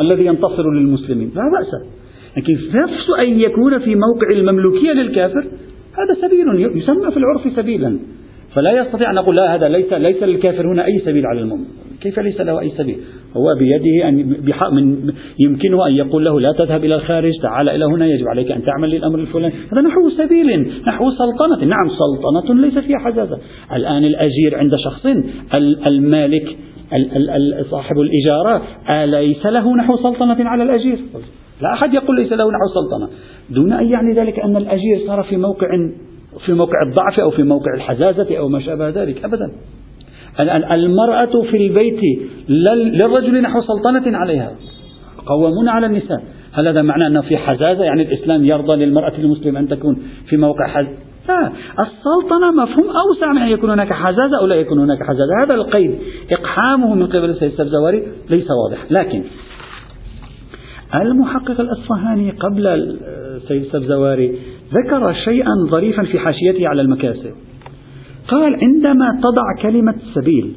الذي ينتصر للمسلمين لا بأس. لكن نفس أن يكون في موقع المملوكية للكافر هذا سبيل يسمى في العرف سبيلا. فلا يستطيع أن نقول لا هذا ليس ليس للكافر هنا أي سبيل على المؤمن. كيف ليس له أي سبيل؟ هو بيده أن من يمكنه أن يقول له لا تذهب إلى الخارج تعال إلى هنا يجب عليك أن تعمل للأمر الفلاني. هذا نحو سبيل نحو سلطنة. نعم سلطنة ليس فيها حزازة الآن الأجير عند شخص المالك صاحب الإجارة أليس له نحو سلطنة على الأجير لا أحد يقول ليس له نحو سلطنة. دون أن يعني ذلك أن الأجير صار في موقع في موقع الضعف أو في موقع الحزازة أو ما شابه ذلك أبدا. المرأة في البيت للرجل نحو سلطنة عليها. قوامون على النساء. هل هذا معناه أنه في حزازة؟ يعني الإسلام يرضى للمرأة المسلمة أن تكون في موقع حز لا. السلطنة مفهوم أوسع من أن يكون هناك حزازة أو لا يكون هناك حزازة. هذا القيد. إقحامه من قبل السيد السبزواري ليس واضح. لكن المحقق الأصفهاني قبل السيد السبزواري ذكر شيئا ظريفا في حاشيته على المكاسب. قال عندما تضع كلمة سبيل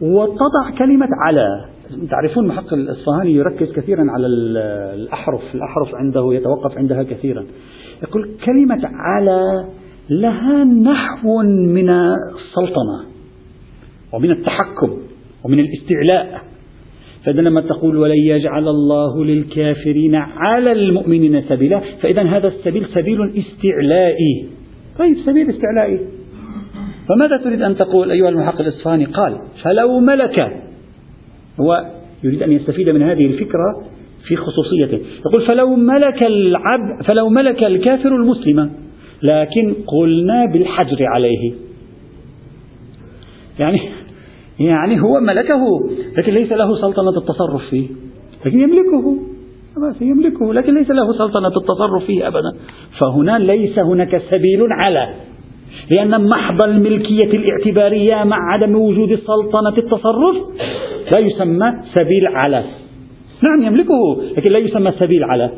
وتضع كلمة على تعرفون محقق الإصفهاني يركز كثيرا على الأحرف الأحرف عنده يتوقف عندها كثيرا. يقول كلمة على لها نحو من السلطنة ومن التحكم ومن الاستعلاء. فإذا لما تقول ولن يجعل الله للكافرين على المؤمنين سبيلا فإذا هذا السبيل سبيل استعلائي. طيب سبيل استعلائي. فماذا تريد أن تقول أيها المحقق الإصفهاني قال فلو ملك هو يريد أن يستفيد من هذه الفكرة في خصوصيته. يقول فلو ملك العبد فلو ملك الكافر المسلم لكن قلنا بالحجر عليه. يعني يعني هو ملكه لكن ليس له سلطنة التصرف فيه. لكن يملكه يملكه لكن ليس له سلطنة التصرف فيه أبدا. فهنا ليس هناك سبيل على لأن محض الملكية الاعتبارية مع عدم وجود سلطنة التصرف لا يسمى سبيل على نعم يملكه لكن لا يسمى سبيل على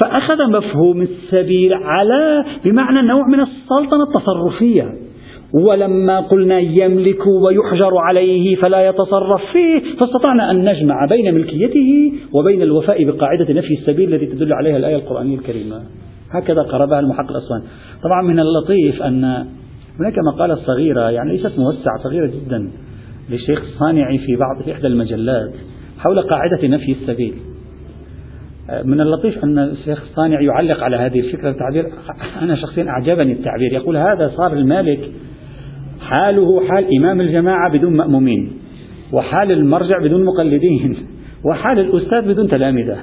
فأخذ مفهوم السبيل على بمعنى نوع من السلطنة التصرفية. ولما قلنا يملك ويحجر عليه فلا يتصرف فيه فاستطعنا أن نجمع بين ملكيته وبين الوفاء بقاعدة نفي السبيل التي تدل عليها الآية القرآنية الكريمة. هكذا قربها المحقق الأصفهاني طبعا من اللطيف أن هناك مقالة صغيرة يعني ليست موسعة صغيرة جدا للشيخ الصانعي في بعض في إحدى المجلات حول قاعدة نفي السبيل. من اللطيف أن الشيخ الصانعي يعلق على هذه الفكرة التعبير. أنا شخصيا أعجبني التعبير. يقول هذا صار المالك حاله حال إمام الجماعة بدون مأمومين وحال المرجع بدون مقلدين وحال الأستاذ بدون تلامذة.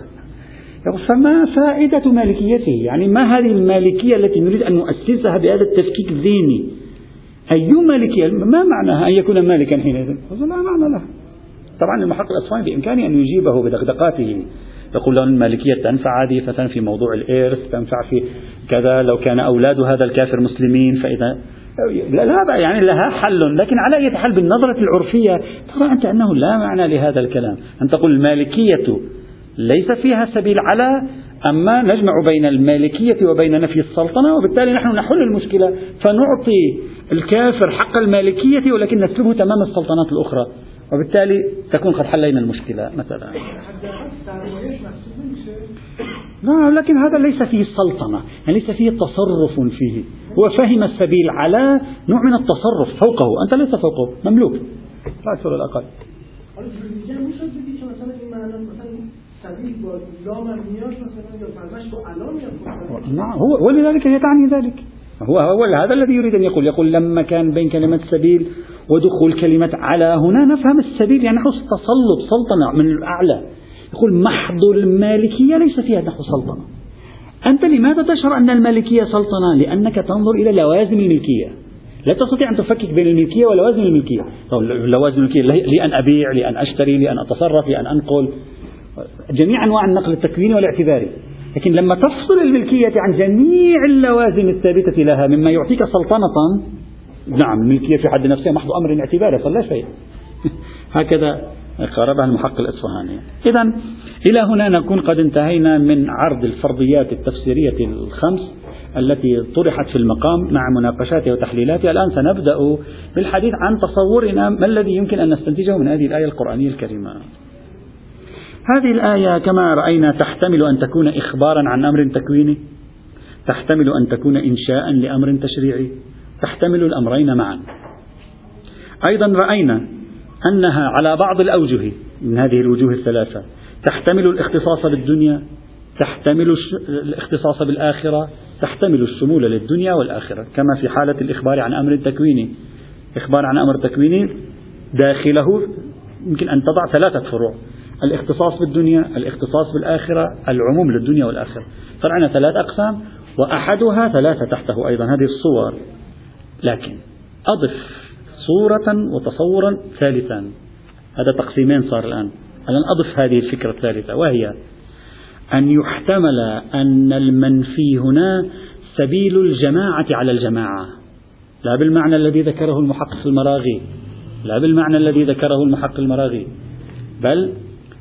فما فائدة مالكيته؟ يعني ما هذه المالكية التي نريد أن نؤسسها بهذا التفكيك الذهني؟ أي مالكية؟ ما معناها أن يكون مالكا حينئذ؟ لا معنى له. طبعا المحقق الأصفهاني بإمكانه أن يجيبه بدقدقاته. يقول له المالكية تنفع عاطفة في موضوع الإرث تنفع في كذا لو كان أولاد هذا الكافر مسلمين فإذا لا يعني لها حل لكن على أي حال بالنظرة العرفية ترى أنت أنه لا معنى لهذا الكلام. أن تقول المالكية ليس فيها سبيل على أما نجمع بين المالكية وبين نفي السلطنة وبالتالي نحن نحل المشكلة. فنعطي الكافر حق المالكية ولكن نسلبه تمام السلطنات الأخرى. وبالتالي تكون قد حلينا المشكلة مثلا. نعم لكن هذا ليس فيه سلطنة. يعني ليس فيه تصرف فيه. هو فهم السبيل على نوع من التصرف فوقه. أنت ليس فوقه مملوك. نعم هو ولذلك هي تعني ذلك. هو هو هذا الذي يريد أن يقول. يقول لما كان بين كلمة سبيل ودخول كلمة على هنا نفهم السبيل يعني نحو تسلط سلطنة من الأعلى. يقول محض المالكية ليس فيها نحو سلطنة. أنت لماذا تشعر أن المالكية سلطنة؟ لأنك تنظر إلى لوازم الملكية. لا تستطيع أن تفكك بين الملكية ولوازم الملكية. لوازم الملكية لأن أبيع لأن أشتري لأن أتصرف لأن أنقل. جميع أنواع النقل التكويني والاعتباري. لكن لما تفصل الملكية عن جميع اللوازم الثابتة لها مما يعطيك سلطنة نعم الملكية في حد نفسها محض أمر اعتباري فلا شيء. هكذا قاربها المحقق الأصفهاني. إذا إلى هنا نكون قد انتهينا من عرض الفرضيات التفسيرية الخمس التي طرحت في المقام مع مناقشاتها وتحليلاتها. الآن سنبدأ بالحديث عن تصورنا ما الذي يمكن أن نستنتجه من هذه الآية القرآنية الكريمة. هذه الآية كما رأينا تحتمل أن تكون إخبارا عن أمر تكويني. تحتمل أن تكون إنشاء لأمر تشريعي. تحتمل الأمرين معا. أيضا رأينا أنها على بعض الأوجه من هذه الوجوه الثلاثة. تحتمل الاختصاص بالدنيا تحتمل الاختصاص بالآخرة تحتمل الشمول للدنيا والآخرة. كما في حالة الإخبار عن أمر تكويني. إخبار عن أمر تكويني داخله يمكن أن تضع ثلاثة فروع. الاختصاص بالدنيا الاختصاص بالآخرة العموم للدنيا والآخرة. فرعنا ثلاث أقسام وأحدها ثلاثة تحته أيضا هذه الصور. لكن أضف صورة وتصورا ثالثا. هذا تقسيمين صار الآن. الآن أضف هذه الفكرة الثالثة وهي أن يحتمل أن المنفي هنا سبيل الجماعة على الجماعة. لا بالمعنى الذي ذكره المحقق المراغي لا بالمعنى الذي ذكره المحقق المراغي بل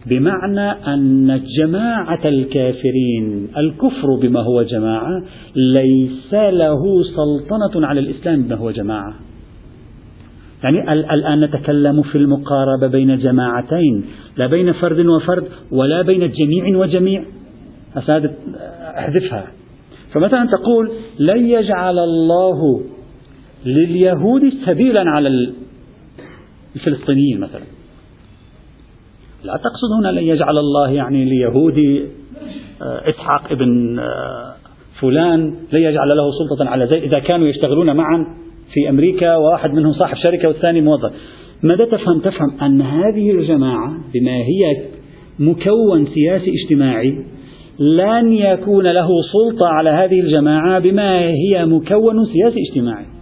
بمعنى أن جماعة الكافرين الكفر بما هو جماعة ليس له سلطنة على الإسلام بما هو جماعة. يعني الآن نتكلم في المقاربة بين جماعتين لا بين فرد وفرد ولا بين جميع وجميع. أحذفها. فمثلا تقول لن يجعل الله لليهود سبيلا على الفلسطينيين مثلا. لا تقصد هنا لن يجعل الله يعني ليهودي آه، إسحاق ابن آه، فلان لن يجعل له سلطة على زيد إذا كانوا يشتغلون معا في أمريكا وواحد منهم صاحب شركة والثاني موظف. ماذا تفهم؟ تفهم أن هذه الجماعة بما هي مكون سياسي اجتماعي لن يكون له سلطة على هذه الجماعة بما هي مكون سياسي اجتماعي.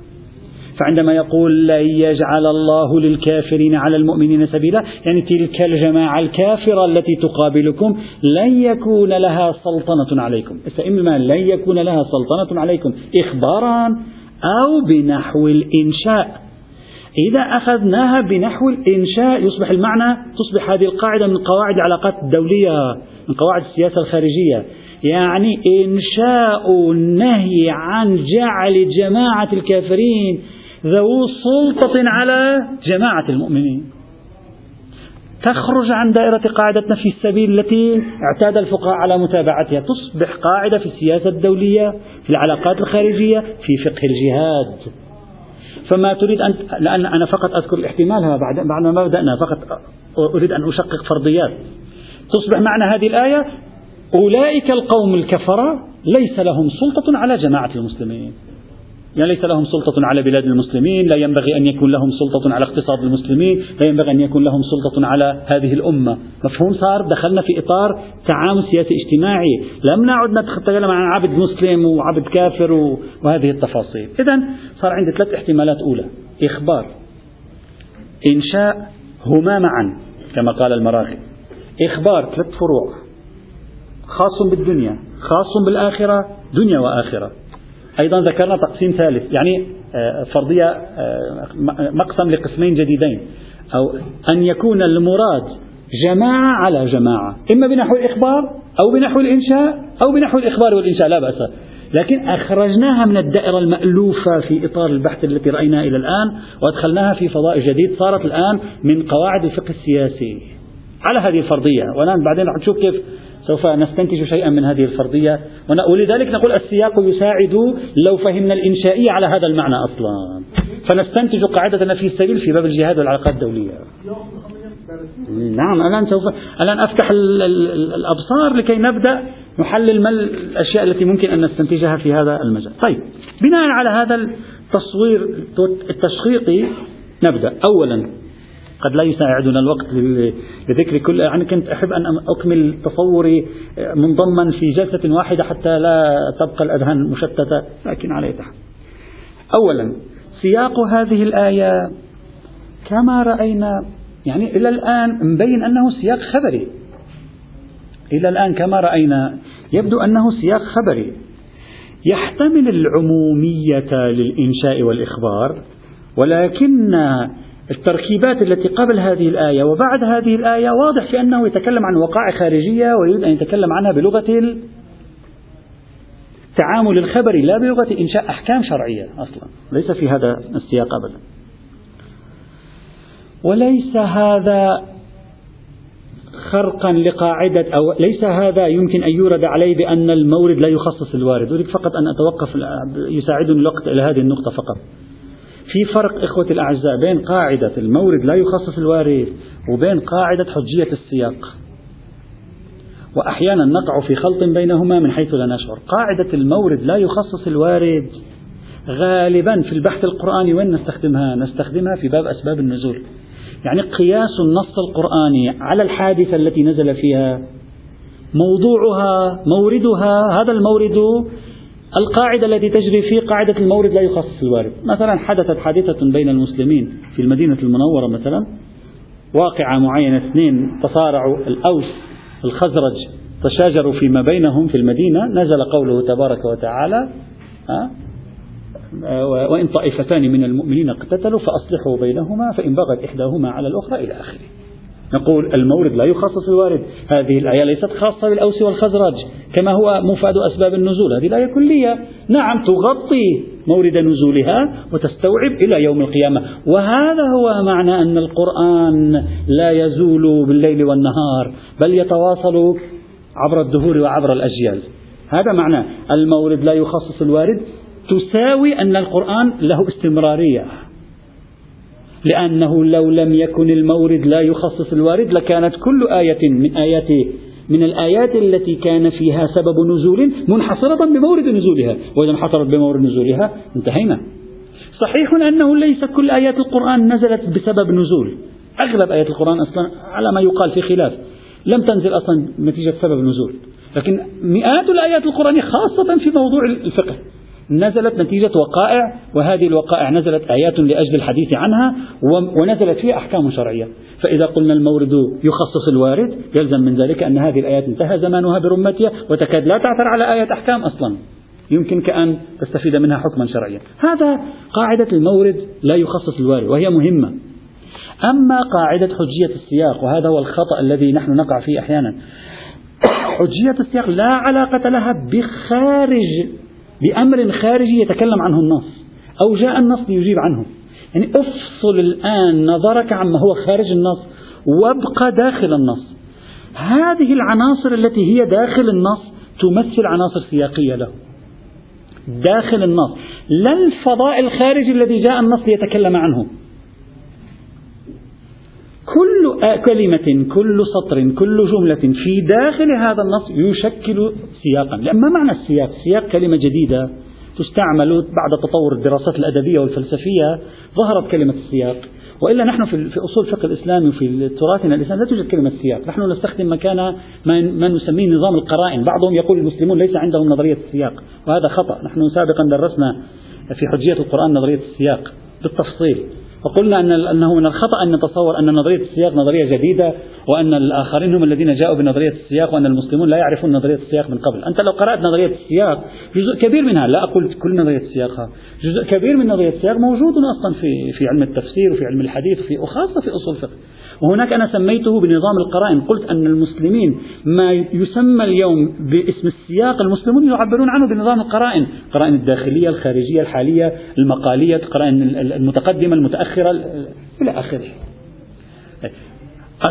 فعندما يقول لن يجعل الله للكافرين على المؤمنين سبيلا يعني تلك الجماعة الكافرة التي تقابلكم لن يكون لها سلطنة عليكم. إما لن يكون لها سلطنة عليكم إخبارا أو بنحو الإنشاء. إذا أخذناها بنحو الإنشاء يصبح المعنى تصبح هذه القاعدة من قواعد العلاقات الدولية من قواعد السياسة الخارجية. يعني إنشاء النهي عن جعل جماعة الكافرين ذو سلطة على جماعة المؤمنين. تخرج عن دائرة قاعدة نفي السبيل التي اعتاد الفقهاء على متابعتها. تصبح قاعدة في السياسة الدولية في العلاقات الخارجية في فقه الجهاد. فما تريد أن لأن أنا فقط أذكر الاحتمال بعد بعد ما بدأنا فقط أريد أن أشقق فرضيات. تصبح معنى هذه الآية أولئك القوم الكفرة ليس لهم سلطة على جماعة المسلمين. يعني ليس لهم سلطة على بلاد المسلمين لا ينبغي أن يكون لهم سلطة على اقتصاد المسلمين لا ينبغي أن يكون لهم سلطة على هذه الأمة. مفهوم صار؟ دخلنا في إطار تعامل سياسي اجتماعي. لم نعد نتكلم عن عبد مسلم وعبد كافر وهذه التفاصيل. إذا صار عندي ثلاث احتمالات أولى. إخبار. إنشاء هما معا كما قال المراغي إخبار ثلاث فروع. خاص بالدنيا خاص بالآخرة دنيا وآخرة. أيضا ذكرنا تقسيم ثالث يعني آه، فرضية آه، مقسم لقسمين جديدين أو أن يكون المراد جماعة على جماعة إما بنحو الإخبار أو بنحو الإنشاء أو بنحو الإخبار والإنشاء لا بأس. لكن أخرجناها من الدائرة المألوفة في إطار البحث التي رأيناها إلى الآن وأدخلناها في فضاء جديد صارت الآن من قواعد الفقه السياسي. على هذه الفرضية والآن بعدين رح نشوف كيف سوف نستنتج شيئا من هذه الفرضية. ولذلك نقول السياق يساعد لو فهمنا الإنشائية على هذا المعنى أصلا. فنستنتج قاعدة في السبيل في باب الجهاد والعلاقات الدولية. نعم الآن سوف الآن أفتح الأبصار لكي نبدأ نحلل ما الأشياء التي ممكن أن نستنتجها في هذا المجال. طيب بناء على هذا التصوير التشخيصي نبدأ. أولا قد لا يساعدنا الوقت لذكر كل يعني كنت أحب أن أكمل تصوري منضما في جلسة واحدة حتى لا تبقى الأذهان مشتتة. لكن على تحت. أولا سياق هذه الآية كما رأينا يعني إلى الآن مبين أنه سياق خبري. إلى الآن كما رأينا يبدو أنه سياق خبري. يحتمل العمومية للإنشاء والإخبار ولكن التركيبات التي قبل هذه الآية وبعد هذه الآية واضح في أنه يتكلم عن وقائع خارجية ويريد أن يتكلم عنها بلغة التعامل الخبري لا بلغة إنشاء أحكام شرعية أصلا. ليس في هذا السياق أبدا. وليس هذا خرقا لقاعدة أو ليس هذا يمكن أن يورد عليه بأن المورد لا يخصص الوارد. أريد فقط أن أتوقف يساعدني الوقت إلى هذه النقطة فقط. في فرق إخوة الأعزاء بين قاعدة المورد لا يخصص الوارث وبين قاعدة حجية السياق. وأحيانا نقع في خلط بينهما من حيث لا نشعر. قاعدة المورد لا يخصص الوارد غالبا في البحث القرآني وين نستخدمها؟ نستخدمها في باب أسباب النزول. يعني قياس النص القرآني على الحادثة التي نزل فيها. موضوعها موردها هذا المورد القاعدة التي تجري في قاعدة المورد لا يخصص الوارد. مثلا حدثت حادثة بين المسلمين في المدينة المنورة مثلا واقعة معينة اثنين تصارعوا الأوس الخزرج تشاجروا فيما بينهم في المدينة نزل قوله تبارك وتعالى وإن طائفتان من المؤمنين اقتتلوا فأصلحوا بينهما فإن بغت إحداهما على الأخرى إلى آخره. نقول المورد لا يخصص الوارد هذه الآية ليست خاصة بالأوس والخزرج كما هو مفاد أسباب النزول. هذه الآية كلية. نعم تغطي مورد نزولها وتستوعب إلى يوم القيامة. وهذا هو معنى أن القرآن لا يزول بالليل والنهار بل يتواصل عبر الدهور وعبر الأجيال. هذا معنى. المورد لا يخصص الوارد. تساوي أن القرآن له استمرارية. لأنه لو لم يكن المورد لا يخصص الوارد لكانت كل آية من آيات من الآيات التي كان فيها سبب نزول منحصرة بمورد نزولها. وإذا انحصرت بمورد نزولها انتهينا. صحيح أنه ليس كل آيات القرآن نزلت بسبب نزول. أغلب آيات القرآن أصلا على ما يقال في خلاف. لم تنزل أصلا نتيجة سبب نزول. لكن مئات الآيات القرآنية خاصة في موضوع الفقه. نزلت نتيجة وقائع وهذه الوقائع نزلت آيات لأجل الحديث عنها ونزلت فيها أحكام شرعية. فإذا قلنا المورد يخصص الوارد يلزم من ذلك أن هذه الآيات انتهى زمانها برمتها وتكاد لا تعثر على آية أحكام أصلا. يمكنك أن تستفيد منها حكما شرعيا. هذا قاعدة المورد لا يخصص الوارد وهي مهمة. أما قاعدة حجية السياق وهذا هو الخطأ الذي نحن نقع فيه أحيانا. حجية السياق لا علاقة لها بخارج بأمر خارجي يتكلم عنه النص أو جاء النص ليجيب عنه. يعني افصل الآن نظرك عما هو خارج النص وابقى داخل النص. هذه العناصر التي هي داخل النص تمثل عناصر سياقية له. داخل النص. لا الفضاء الخارجي الذي جاء النص ليتكلم عنه. كل كلمة كل سطر كل جملة في داخل هذا النص يشكل سياقا. لأن ما معنى السياق؟ السياق كلمة جديدة تستعمل بعد تطور الدراسات الأدبية والفلسفية ظهرت كلمة السياق. وإلا نحن في أصول الفقه الإسلامي وفي تراثنا الإسلامي لا توجد كلمة سياق، نحن نستخدم مكان ما نسميه نظام القرائن، بعضهم يقول المسلمون ليس عندهم نظرية السياق، وهذا خطأ، نحن سابقا درسنا في حجية القرآن نظرية السياق بالتفصيل، وقلنا أن أنه من الخطأ أن نتصور أن نظرية السياق نظرية جديدة وأن الآخرين هم الذين جاءوا بنظرية السياق وأن المسلمون لا يعرفون نظرية السياق من قبل. أنت لو قرأت نظرية السياق جزء كبير منها لا أقول كل نظرية السياق جزء كبير من نظرية السياق موجود أصلا في في علم التفسير وفي علم الحديث وفي وخاصة في أصول الفقه. وهناك أنا سميته بنظام القرائن. قلت أن المسلمين ما يسمى اليوم باسم السياق المسلمون يعبرون عنه بنظام القرائن. القرائن الداخلية الخارجية الحالية المقالية القرائن المتقدمة المتأخرة. إلى آخره.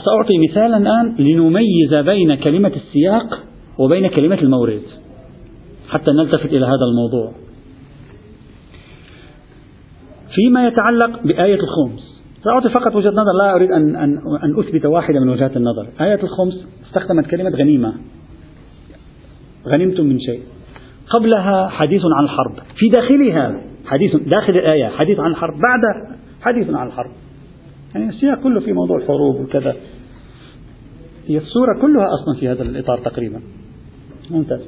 سأعطي مثالا الآن لنميز بين كلمة السياق وبين كلمة المورد حتى نلتفت إلى هذا الموضوع. فيما يتعلق بآية الخمس. سأعطي فقط وجهة نظر لا أريد أن, أن, أن أثبت واحدة من وجهات النظر. آية الخمس استخدمت كلمة غنيمة. غنمتم من شيء. قبلها حديث عن الحرب. في داخلها حديث داخل الآية حديث عن الحرب. بعد حديث عن الحرب. يعني السياق كله في موضوع الحروب وكذا. هي السورة كلها أصلا في هذا الإطار تقريبا. ممتاز.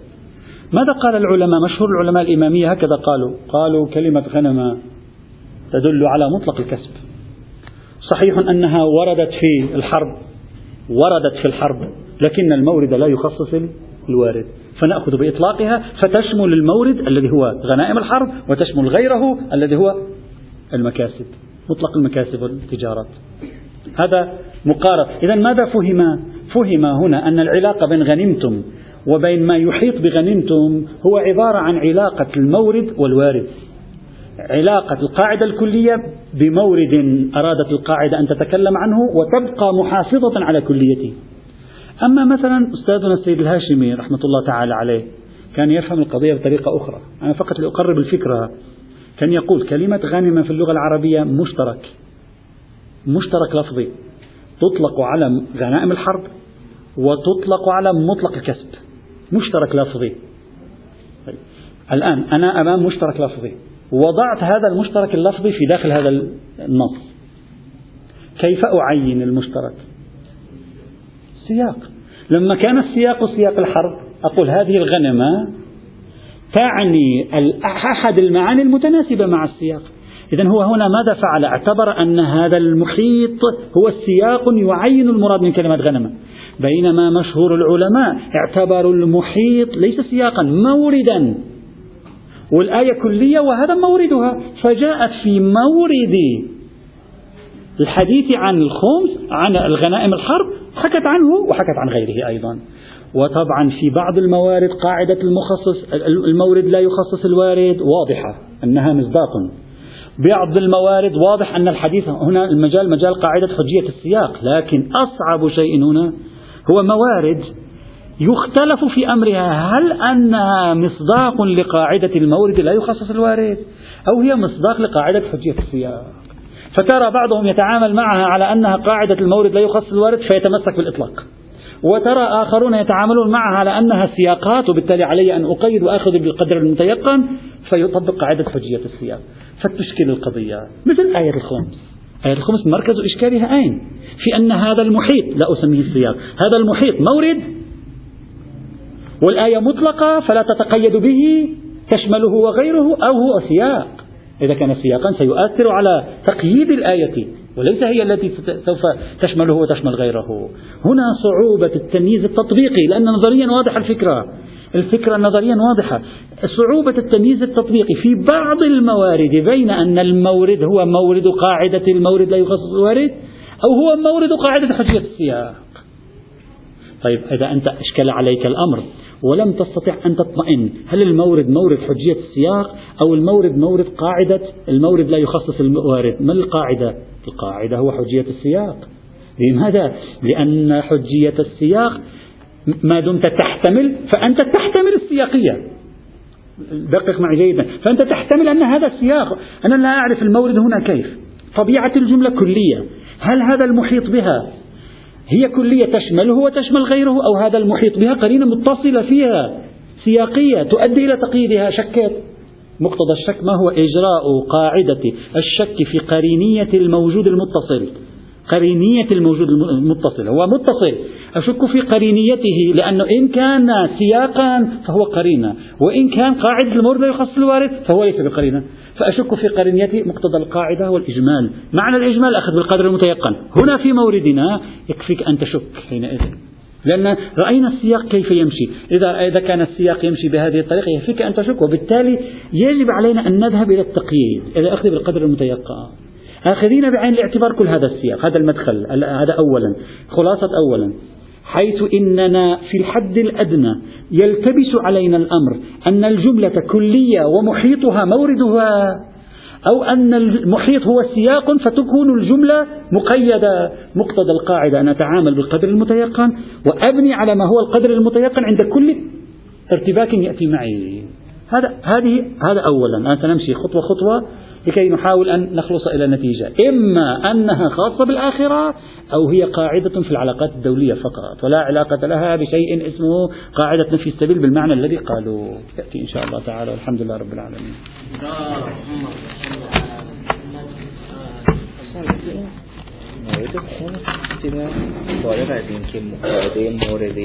ماذا قال العلماء؟ مشهور العلماء الإمامية هكذا قالوا. قالوا كلمة غنم تدل على مطلق الكسب. صحيح أنها وردت في الحرب وردت في الحرب لكن المورد لا يخصص الوارد. فنأخذ بإطلاقها فتشمل المورد الذي هو غنائم الحرب وتشمل غيره الذي هو المكاسب. مطلق المكاسب والتجارات. هذا مقارب إذا ماذا فهم؟ فهم هنا أن العلاقة بين غنمتم وبين ما يحيط بغنمتم هو عبارة عن علاقة المورد والوارد. علاقة القاعدة الكلية بمورد أرادت القاعدة أن تتكلم عنه وتبقى محافظة على كليته. أما مثلا أستاذنا السيد الهاشمي رحمة الله تعالى عليه كان يفهم القضية بطريقة أخرى. أنا فقط لأقرب الفكرة كان يقول كلمة غنمة في اللغة العربية مشترك. مشترك لفظي. تطلق على غنائم الحرب وتطلق على مطلق الكسب مشترك لفظي. طيب. الآن أنا أمام مشترك لفظي. وضعت هذا المشترك اللفظي في داخل هذا النص. كيف أعين المشترك؟ سياق. لما كان السياق سياق الحرب أقول هذه الغنمة تعني أحد المعاني المتناسبة مع السياق. إذا هو هنا ماذا فعل؟ اعتبر أن هذا المحيط هو السياق يعين المراد من كلمة غنمة بينما مشهور العلماء اعتبروا المحيط ليس سياقا موردا. والآية كلية وهذا موردها فجاءت في مورد الحديث عن الخمس عن الغنائم الحرب حكت عنه وحكت عن غيره أيضا. وطبعا في بعض الموارد قاعدة المخصص المورد لا يخصص الوارد واضحة أنها مصداق. بعض الموارد واضح أن الحديث هنا المجال مجال قاعدة حجية السياق لكن أصعب شيء هنا هو موارد يختلف في أمرها. هل أنها مصداق لقاعدة المورد لا يخصص الوارد أو هي مصداق لقاعدة حجية السياق؟ فترى بعضهم يتعامل معها على أنها قاعدة المورد لا يخصص الوارد فيتمسك بالإطلاق. وترى آخرون يتعاملون معها على أنها سياقات وبالتالي علي أن أقيد وأخذ بالقدر المتيقن فيطبق قاعدة حجية السياق. فتشكل القضية مثل آية الخمس. آية الخمس مركز إشكالها أين؟ في أن هذا المحيط لا أسميه السياق هذا المحيط مورد والآية مطلقة فلا تتقيد به تشمله وغيره أو هو سياق. إذا كان سياقا سيؤثر على تقييد الآية. وليس هي التي سوف تشمله وتشمل غيره. هنا صعوبة التمييز التطبيقي لأن نظريا واضحة الفكرة. الفكرة نظريا واضحة. صعوبة التمييز التطبيقي في بعض الموارد بين أن المورد هو مورد قاعدة المورد لا يخصص الوارد أو هو مورد قاعدة حجية السياق. طيب إذا أنت أشكل عليك الأمر. ولم تستطع أن تطمئن. هل المورد مورد حجية السياق أو المورد مورد قاعدة؟ المورد لا يخصص الموارد. ما القاعدة؟ القاعدة هو حجية السياق. لماذا؟ لأن حجية السياق ما دمت تحتمل فأنت تحتمل السياقية. دقق معي جيدا. فأنت تحتمل أن هذا السياق أنا لا أعرف المورد هنا كيف. طبيعة الجملة كلية. هل هذا المحيط بها هي كلية تشمله وتشمل غيره أو هذا المحيط بها قرينة متصلة فيها سياقية تؤدي إلى تقييدها. شكت مقتضى الشك ما هو إجراء قاعدة الشك في قرينية الموجود المتصل؟ قرينية الموجود المتصل هو متصل أشك في قرينيته لأنه إن كان سياقا فهو قرينة وإن كان قاعدة المورد لا يخص الوارد فهو ليس بقرينة. فأشك في قرينيته مقتضى القاعدة والإجمال. معنى الإجمال أخذ بالقدر المتيقن. هنا في موردنا يكفيك أن تشك حينئذ. لأن رأينا السياق كيف يمشي. إذا إذا كان السياق يمشي بهذه الطريقة يكفيك أن تشك وبالتالي يجب علينا أن نذهب إلى التقييد إلى أخذ بالقدر المتيقن. آخذين بعين الاعتبار كل هذا السياق هذا المدخل هذا أولا خلاصة أولا. حيث إننا في الحد الأدنى يلتبس علينا الأمر أن الجملة كلية ومحيطها موردها أو أن المحيط هو سياق فتكون الجملة مقيدة. مقتضى القاعدة أن أتعامل بالقدر المتيقن وأبني على ما هو القدر المتيقن عند كل ارتباك يأتي معي. هذا هذه هذا أولا. الآن سنمشي خطوة خطوة. لكي نحاول أن نخلص إلى نتيجة إما أنها خاصة بالآخرة أو هي قاعدة في العلاقات الدولية فقط ولا علاقة لها بشيء اسمه قاعدة نفي السبيل بالمعنى الذي قالوا يأتي إن شاء الله تعالى والحمد لله رب العالمين. مورد خون فارغ از اینکه مورد